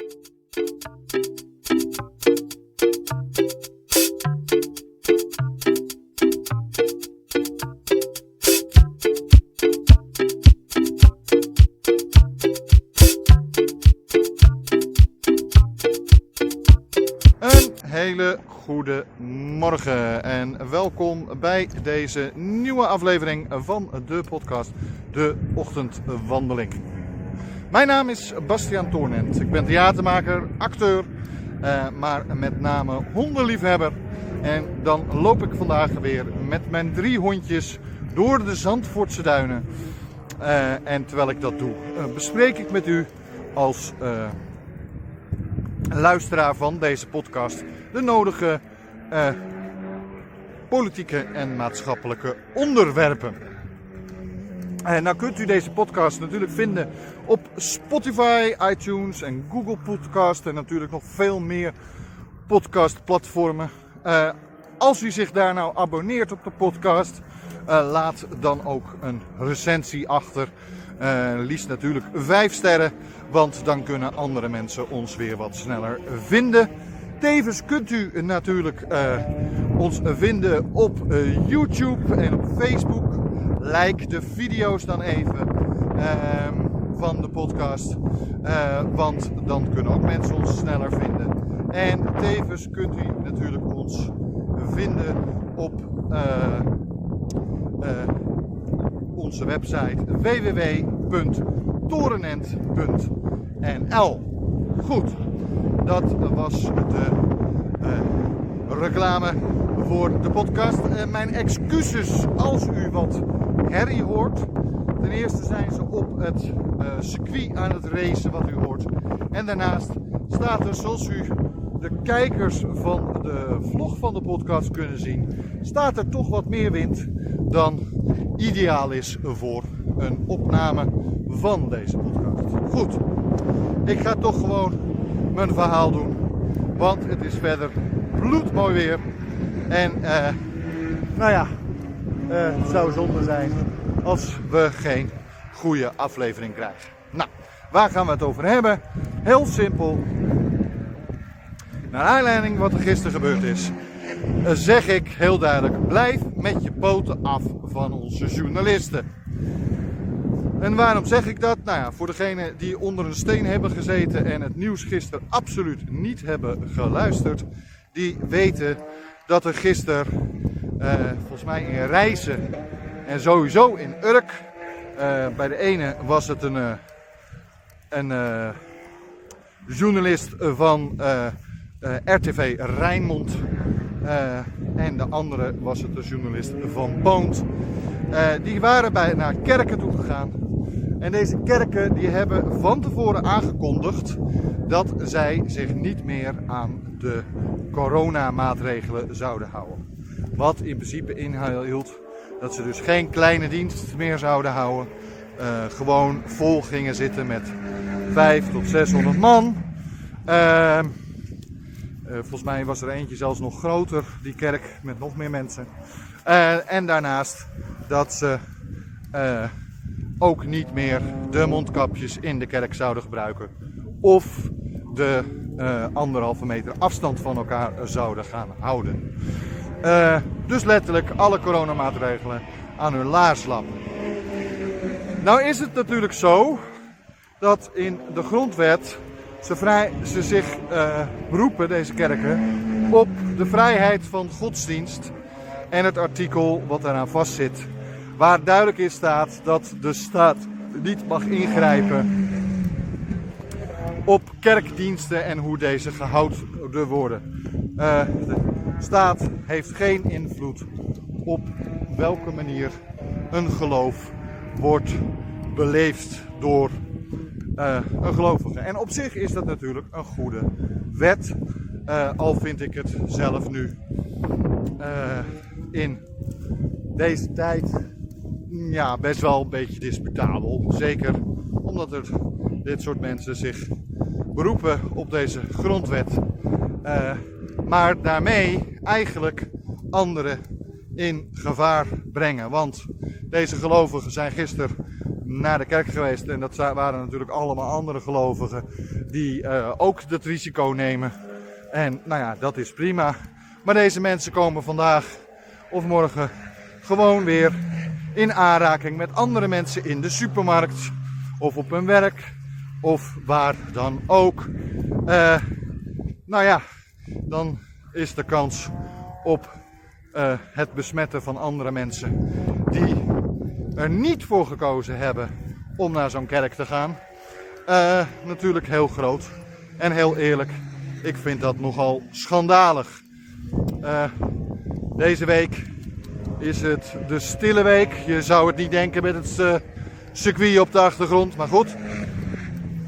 Een hele goede morgen en welkom bij deze nieuwe aflevering van de podcast De Ochtendwandeling. Mijn naam is Bastiaan Toornent. Ik ben theatermaker, acteur, eh, maar met name hondenliefhebber. En dan loop ik vandaag weer met mijn drie hondjes door de Zandvoortse duinen. Eh, en terwijl ik dat doe, eh, bespreek ik met u als luisteraar van deze podcast de nodige politieke en maatschappelijke onderwerpen. En nou kunt u deze podcast natuurlijk vinden op Spotify, iTunes en Google Podcast en natuurlijk nog veel meer podcastplatformen. Eh, als u zich daar nou abonneert op de podcast, eh, laat dan ook een recensie achter. Eh, liefst natuurlijk 5 sterren, want dan kunnen andere mensen ons weer wat sneller vinden. Tevens kunt u natuurlijk eh, ons vinden op YouTube en op Facebook. Like de video's dan even ehm, van de podcast, eh, want dan kunnen ook mensen ons sneller vinden. En tevens kunt u natuurlijk ons vinden op eh, eh, onze website www.torenent.nl. Goed, dat was de reclame voor de podcast. Mijn excuses als u wat herrie hoort. Ten eerste zijn ze op het eh, circuit aan het racen wat u hoort. En daarnaast staat er, zoals u de kijkers van de vlog van de podcast kunnen zien, staat er toch wat meer wind dan ideaal is voor een opname van deze podcast. Goed, ik ga toch gewoon mijn verhaal doen, want het is verder bloedmooi weer. En eh, nou ja, eh, het zou zonde zijn als we geen goede aflevering krijgen. Nou, waar gaan we het over hebben? Heel simpel. Naar aanleiding wat er gisteren gebeurd is, eh, zeg ik heel duidelijk: blijf met je poten af van onze journalisten. En waarom zeg ik dat? Nou ja, voor degenen die onder een steen hebben gezeten en het nieuws gisteren absoluut niet hebben geluisterd, die weten dat er gisteren, eh, volgens mij in Rijssen en sowieso in Urk, eh, bij de ene was het een, eh, een eh, journalist van RTV Rijnmond. en de andere was het de journalist van Poont. Die waren bij, naar kerken toe gegaan. En deze kerken die hebben van tevoren aangekondigd dat zij zich niet meer aan de coronamaatregelen zouden houden. Wat in principe inhield dat ze dus geen kleine dienst meer zouden houden. eh, gewoon vol gingen zitten met 5 tot 600 man. Ehm, eh, volgens mij was er eentje zelfs nog groter, die kerk, met nog meer mensen. Eh, en daarnaast dat ze ook niet meer de mondkapjes in de kerk zouden gebruiken. Of de anderhalve meter afstand van elkaar zouden gaan houden. Eh, dus letterlijk alle coronamaatregelen aan hun laars lappen. Nou is het natuurlijk zo dat in de grondwet ze, vrij, ze zich eh, beroepen, deze kerken, op de vrijheid van godsdienst en het artikel wat daaraan vastzit, waar duidelijk in staat dat de staat niet mag ingrijpen op kerkdiensten en hoe deze gehouden worden. Eh, de staat heeft geen invloed op welke manier een geloof wordt beleefd door eh, een gelovige. En op zich is dat natuurlijk een goede wet. Eh, al vind ik het zelf nu in deze tijd mm, ja, best wel een beetje disputabel. Zeker omdat er dit soort mensen zich beroepen op deze grondwet. Eh, maar daarmee eigenlijk anderen in gevaar brengen. Want deze gelovigen zijn gisteren naar de kerk geweest. En dat waren natuurlijk allemaal andere gelovigen die uh, ook het risico nemen. En nou ja, dat is prima. Maar deze mensen komen vandaag of morgen gewoon weer in aanraking met andere mensen in de supermarkt of op hun werk of waar dan ook. Uh, nou ja, dan is de kans op uh, het besmetten van andere mensen die er niet voor gekozen hebben om naar zo'n kerk te gaan, uh, natuurlijk heel groot. En heel eerlijk, ik vind dat nogal schandalig. Deze week is het de stille week. Je zou het niet denken met het circuit op de achtergrond, maar goed.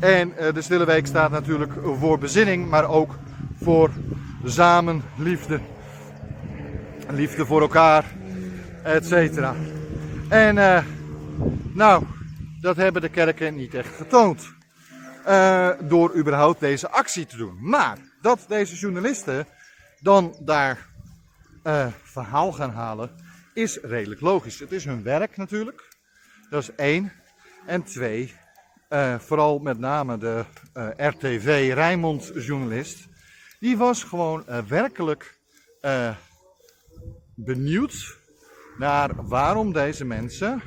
En de stille week staat natuurlijk voor bezinning, maar ook voor samen liefde. Voor elkaar, et cetera. En uh, nou, dat hebben de kerken niet echt getoond. Uh, door überhaupt deze actie te doen. Maar dat deze journalisten dan daar verhaal gaan halen, is redelijk logisch. Het is hun werk natuurlijk. Dat is één. En twee, uh, vooral met name de RTV Rijnmond journalist. Die was gewoon werkelijk benieuwd naar waarom deze mensen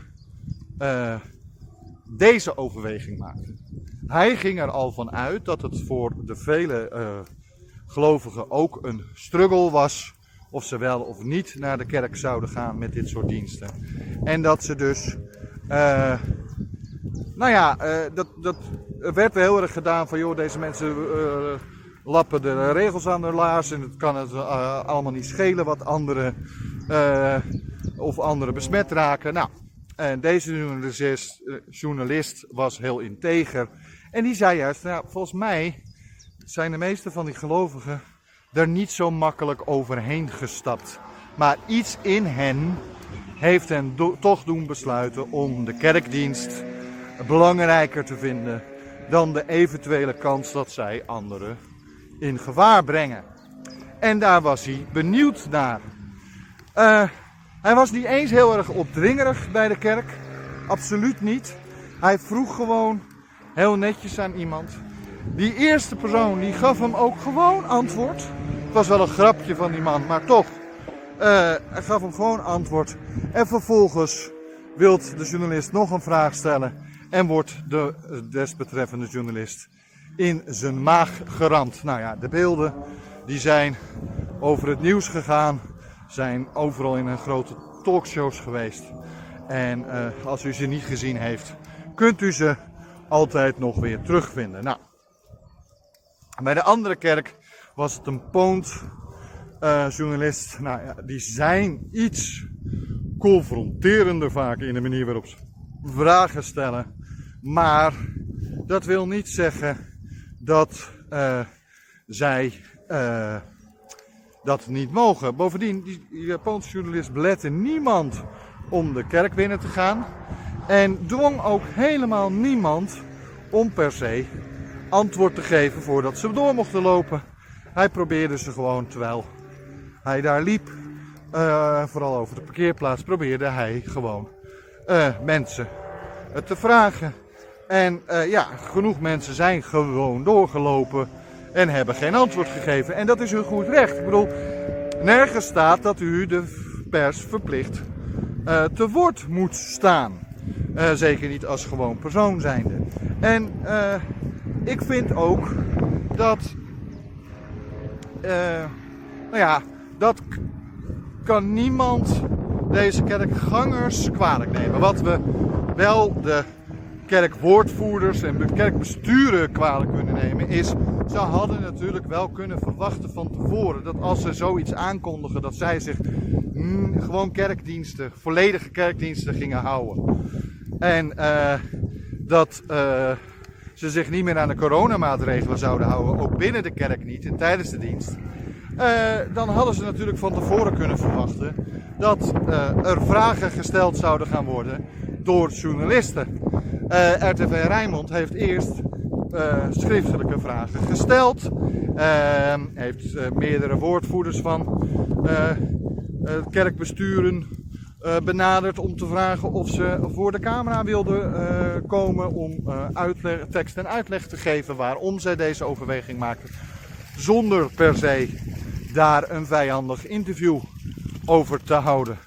deze overweging maakten. Hij ging er al van uit dat het voor de vele gelovigen ook een struggle was of ze wel of niet naar de kerk zouden gaan met dit soort diensten. En dat ze dus, nou ja, dat, dat werd heel erg gedaan van joh, deze mensen lappen de regels aan de laars en het kan het allemaal niet schelen wat anderen of anderen besmet raken. Nou, en deze journalist, eh, journalist was heel integer. En die zei juist, nou, volgens mij zijn de meeste van die gelovigen er niet zo makkelijk overheen gestapt. Maar iets in hen heeft hen toch doen besluiten om de kerkdienst belangrijker te vinden dan de eventuele kans dat zij anderen in gevaar brengen. En daar was hij benieuwd naar. Uh, hij was niet eens heel erg opdringerig bij de kerk. Absoluut niet. Hij vroeg gewoon heel netjes aan iemand. Die eerste persoon die gaf hem ook gewoon antwoord. Het was wel een grapje van die man, maar toch. Uh, hij gaf hem gewoon antwoord. En vervolgens wilt de journalist nog een vraag stellen. En wordt de desbetreffende journalist in zijn maag geramd. Nou ja, de beelden die zijn over het nieuws gegaan zijn overal in een grote talkshows geweest. En uh, als u ze niet gezien heeft, kunt u ze altijd nog weer terugvinden. Nou, bij de andere kerk was het een poont uh, journalist. Nou ja, die zijn iets confronterender vaak in de manier waarop ze vragen stellen. Maar dat wil niet zeggen dat uh, zij dat niet mogen. Bovendien, die Japanse journalist belette niemand om de kerk binnen te gaan. En dwong ook helemaal niemand om per se antwoord te geven voordat ze door mochten lopen. Hij probeerde ze gewoon terwijl hij daar liep, uh, vooral over de parkeerplaats, probeerde hij gewoon mensen te vragen. En uh, ja, genoeg mensen zijn gewoon doorgelopen en hebben geen antwoord gegeven. En dat is hun goed recht. Ik bedoel, nergens staat dat u de pers verplicht uh, te woord moet staan. Uh, zeker niet als gewoon persoon zijnde. En ik vind ook dat, nou ja, dat kan niemand deze kerkgangers kwalijk nemen. Wat we wel de kerkwoordvoerders en kerkbesturen kwalijk kunnen nemen, is ze hadden natuurlijk wel kunnen verwachten van tevoren dat als ze zoiets aankondigen, dat zij zich mm, gewoon kerkdiensten, volledige kerkdiensten gingen houden. En uh, dat uh, ze zich niet meer aan de coronamaatregelen zouden houden, ook binnen de kerk niet en tijdens de dienst. Uh, dan hadden ze natuurlijk van tevoren kunnen verwachten dat er vragen gesteld zouden gaan worden door journalisten. Uh, RTV Rijnmond heeft eerst uh, schriftelijke vragen gesteld. Uh, heeft uh, meerdere woordvoerders van kerkbesturen uh, benaderd om te vragen of ze voor de camera wilden komen om tekst en uitleg te geven waarom zij deze overweging maakten. Zonder per se daar een vijandig interview over te houden.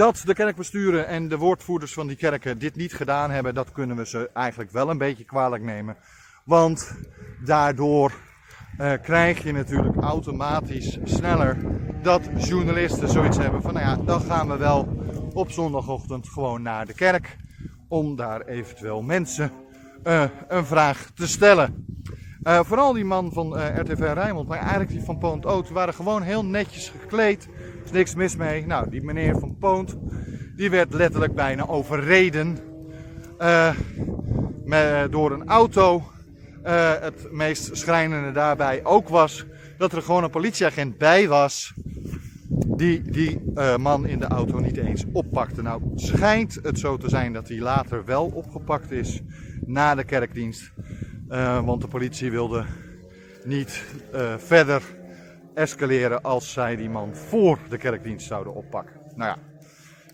Dat de kerkbesturen en de woordvoerders van die kerken dit niet gedaan hebben, dat kunnen we ze eigenlijk wel een beetje kwalijk nemen. Want daardoor uh, krijg je natuurlijk automatisch sneller dat journalisten zoiets hebben van, nou ja, dan gaan we wel op zondagochtend gewoon naar de kerk om daar eventueel mensen uh, een vraag te stellen. Uh, vooral die man van RTV Rijnmond, maar eigenlijk die van Poont Oot, waren gewoon heel netjes gekleed. Is niks mis mee. Nou, die meneer van Poont, die werd letterlijk bijna overreden met, door een auto. Uh, het meest schrijnende daarbij ook was dat er gewoon een politieagent bij was. Die die uh, man in de auto niet eens oppakte. Nou, schijnt het zo te zijn dat hij later wel opgepakt is na de kerkdienst. Want de politie wilde niet verder escaleren als zij die man voor de kerkdienst zouden oppakken. Nou ja,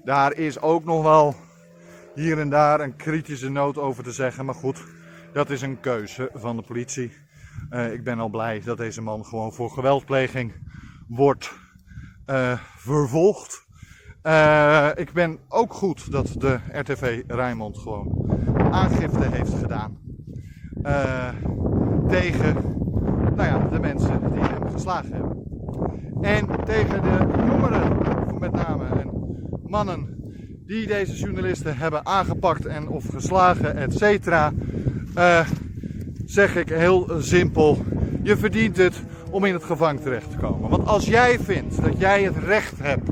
daar is ook nog wel hier en daar een kritische noot over te zeggen. Maar goed, dat is een keuze van de politie. Uh, ik ben al blij dat deze man gewoon voor geweldpleging wordt uh, vervolgd. Uh, ik ben ook goed dat de RTV Rijnmond gewoon aangifte heeft gedaan tegen nou ja, de mensen die hem geslagen hebben. En tegen de jongeren, met name en mannen die deze journalisten hebben aangepakt en of geslagen, et cetera uh, zeg ik heel simpel: je verdient het om in het gevangen terecht te komen. Want als jij vindt dat jij het recht hebt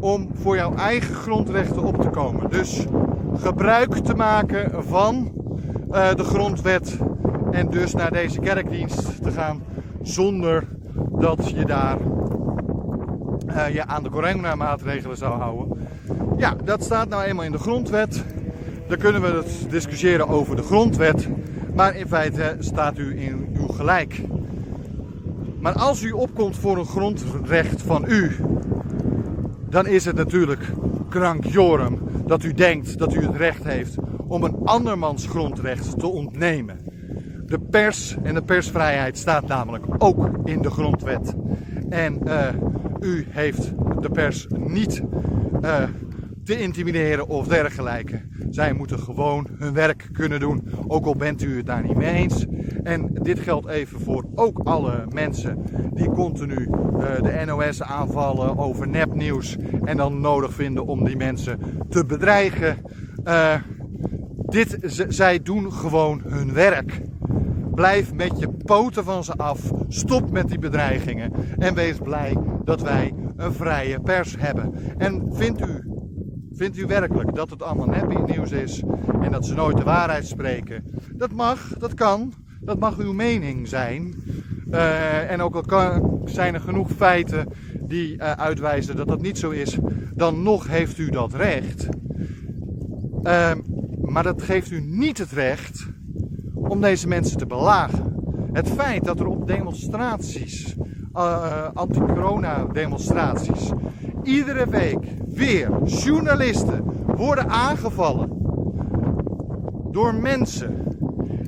om voor jouw eigen grondrechten op te komen, dus gebruik te maken van uh, de grondwet en dus naar deze kerkdienst te gaan zonder dat je daar uh, je aan de corona-maatregelen zou houden. Ja, dat staat nou eenmaal in de grondwet. Dan kunnen we het discussiëren over de grondwet. Maar in feite staat u in uw gelijk. Maar als u opkomt voor een grondrecht van u, dan is het natuurlijk krankjorum dat u denkt dat u het recht heeft om een andermans grondrecht te ontnemen. De pers en de persvrijheid staat namelijk ook in de grondwet. En uh, u heeft de pers niet uh, te intimideren of dergelijke. Zij moeten gewoon hun werk kunnen doen, ook al bent u het daar niet mee eens. En dit geldt even voor ook alle mensen die continu uh, de NOS aanvallen over nepnieuws en dan nodig vinden om die mensen te bedreigen. Dit, zij doen gewoon hun werk. Blijf met je poten van ze af. Stop met die bedreigingen. En wees blij dat wij een vrije pers hebben. En vindt u Vindt u werkelijk dat het allemaal nepnieuws is en dat ze nooit de waarheid spreken? Dat mag, dat kan, dat mag uw mening zijn. Uh, en ook al zijn er genoeg feiten die uh, uitwijzen dat dat niet zo is, dan nog heeft u dat recht. Uh, maar dat geeft u niet het recht om deze mensen te belagen. Het feit dat er op demonstraties, uh, anti-corona demonstraties, iedere week weer journalisten worden aangevallen door mensen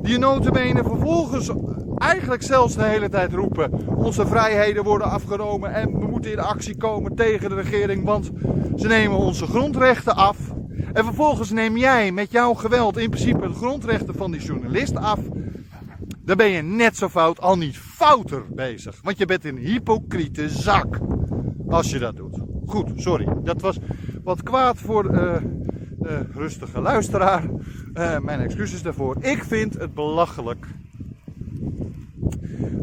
die notabene vervolgens eigenlijk zelfs de hele tijd roepen onze vrijheden worden afgenomen en we moeten in actie komen tegen de regering want ze nemen onze grondrechten af. En vervolgens neem jij met jouw geweld in principe de grondrechten van die journalist af. Dan ben je net zo fout, al niet fouter bezig. Want je bent een hypocriete zak als je dat doet. Goed, sorry. Dat was wat kwaad voor de rustige luisteraar. Uh, mijn excuses daarvoor. Ik vind het belachelijk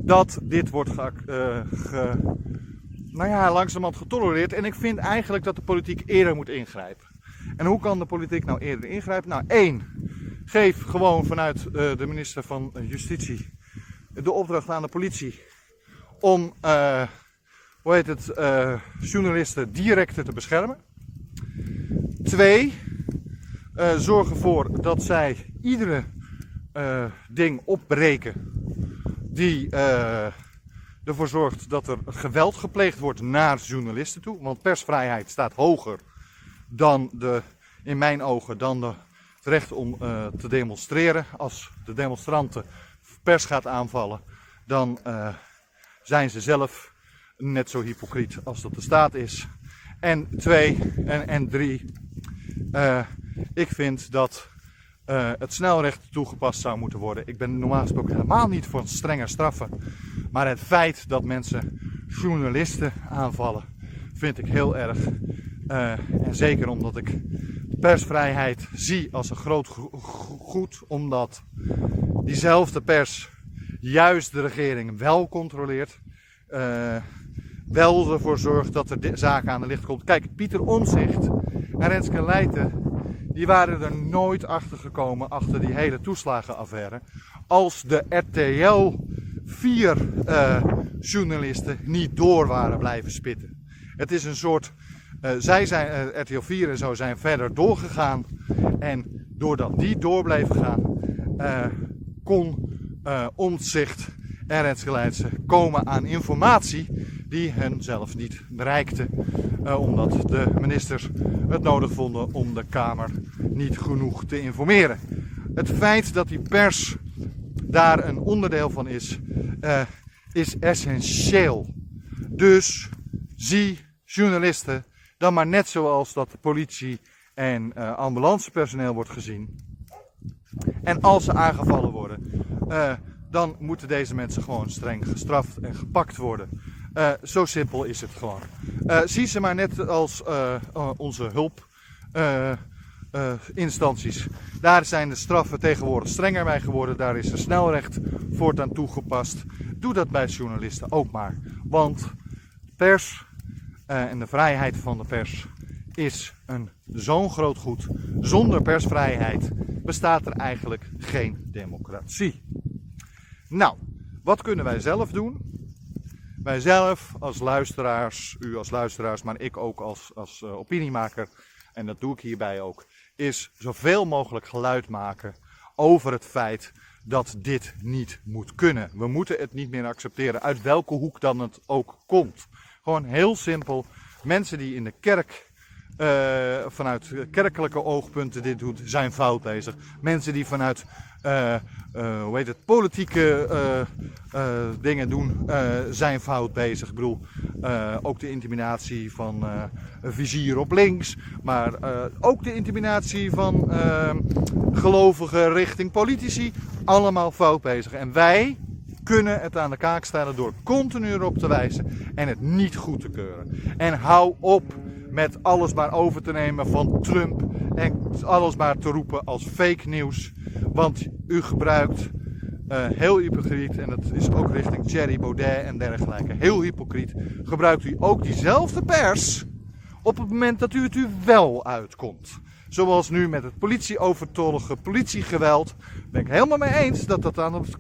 dat dit wordt ge, uh, nou ja, langzamerhand getolereerd. En ik vind eigenlijk dat de politiek eerder moet ingrijpen. En hoe kan de politiek nou eerder ingrijpen? Nou, één, geef gewoon vanuit de minister van Justitie de opdracht aan de politie om hoe heet het, uh, journalisten direct te beschermen. Twee, zorg ervoor dat zij iedere ding opbreken die ervoor zorgt dat er geweld gepleegd wordt naar journalisten toe. Want persvrijheid staat hoger dan de, in mijn ogen, dan de, het recht om uh, te demonstreren. Als de demonstranten pers gaat aanvallen, dan uh, zijn ze zelf net zo hypocriet als dat de staat is. En twee, en, en drie, uh, ik vind dat het snelrecht toegepast zou moeten worden. Ik ben normaal gesproken helemaal niet voor strenge straffen. Maar het feit dat mensen journalisten aanvallen, vind ik heel erg. Uh, en zeker omdat ik persvrijheid zie als een groot goed, omdat diezelfde pers juist de regering wel controleert. Uh, wel ervoor zorgt dat er zaken aan de licht komt. Kijk, Pieter Omzicht en Renske Leijten, die waren er nooit achter gekomen achter die hele toeslagenaffaire. Als de RTL 4 uh, journalisten niet door waren blijven spitten. Het is een soort, zij zijn, uh, RTL 4 en zo zijn verder doorgegaan. En doordat die door bleven gaan, kon Omtzigt en Renske komen aan informatie die hen zelf niet bereikte. Omdat de ministers het nodig vonden om de Kamer niet genoeg te informeren. Het feit dat die pers daar een onderdeel van is, is essentieel. Dus zie journalisten dan maar net zoals dat de politie en uh, ambulancepersoneel wordt gezien. En als ze aangevallen worden, uh, dan moeten deze mensen gewoon streng gestraft en gepakt worden. Uh, zo simpel is het gewoon. Zie ze maar net als onze hulpinstanties. Daar zijn de straffen tegenwoordig strenger bij geworden. Daar is er snelrecht voortaan toegepast. Doe dat bij journalisten ook maar. Want pers en de vrijheid van de pers is een zo'n groot goed. Zonder persvrijheid bestaat er eigenlijk geen democratie. Nou, wat kunnen wij zelf doen? wij zelf als luisteraars, u als luisteraars, maar ik ook als, als uh, opiniemaker, en dat doe ik hierbij ook, is zoveel mogelijk geluid maken over het feit dat dit niet moet kunnen. We moeten het niet meer accepteren, uit welke hoek dan het ook komt. Gewoon heel simpel, mensen die in de kerk uh, vanuit kerkelijke oogpunten dit doen, zijn fout bezig. Mensen die vanuit uh, uh, hoe heet het, politieke dingen doen, zijn fout bezig. Ik bedoel, ook de intimidatie van een vizier op links, maar ook de intimidatie van gelovigen richting politici. Allemaal fout bezig. En wij kunnen het aan de kaak stellen door continu erop te wijzen en het niet goed te keuren. En hou op met alles maar over te nemen van Trump en alles maar te roepen als fake nieuws. Want u gebruikt uh, heel hypocriet, en dat is ook richting Thierry Baudet en dergelijke, heel hypocriet, gebruikt u ook diezelfde pers op het moment dat u het u wel uitkomt. Zoals nu met het politieovertollige politiegeweld. Ben ik helemaal mee eens dat dat aan het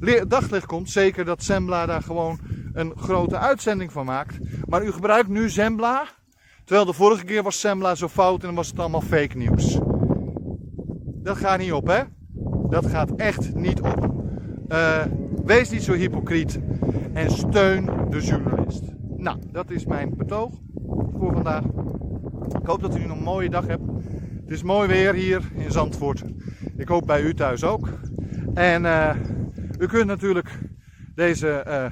uh, daglicht komt. Zeker dat Zembla daar gewoon een grote uitzending van maakt. Maar u gebruikt nu Zembla Terwijl de vorige keer was Semla zo fout en was het allemaal fake nieuws. Dat gaat niet op, hè? Dat gaat echt niet op. Uh, wees niet zo hypocriet en steun de journalist. Nou, dat is mijn betoog voor vandaag. Ik hoop dat u nog een mooie dag hebt. Het is mooi weer hier in Zandvoort. Ik hoop bij u thuis ook. En uh, u kunt natuurlijk deze uh,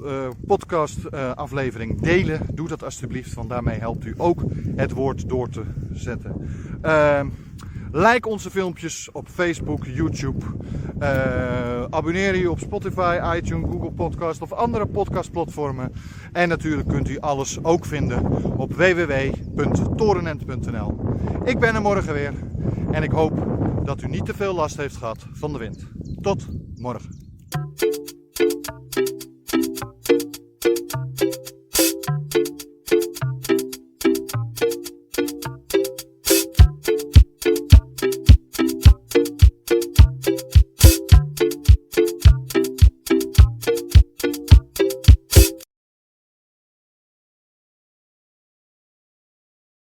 uh, podcast uh, aflevering delen. Doe dat alsjeblieft, want daarmee helpt u ook het woord door te zetten. Uh, like onze filmpjes op Facebook, YouTube. Uh, abonneer je op Spotify, iTunes, Google Podcast of andere podcastplatformen. En natuurlijk kunt u alles ook vinden op www.torenent.nl. Ik ben er morgen weer en ik hoop dat u niet te veel last heeft gehad van de wind. Tot morgen.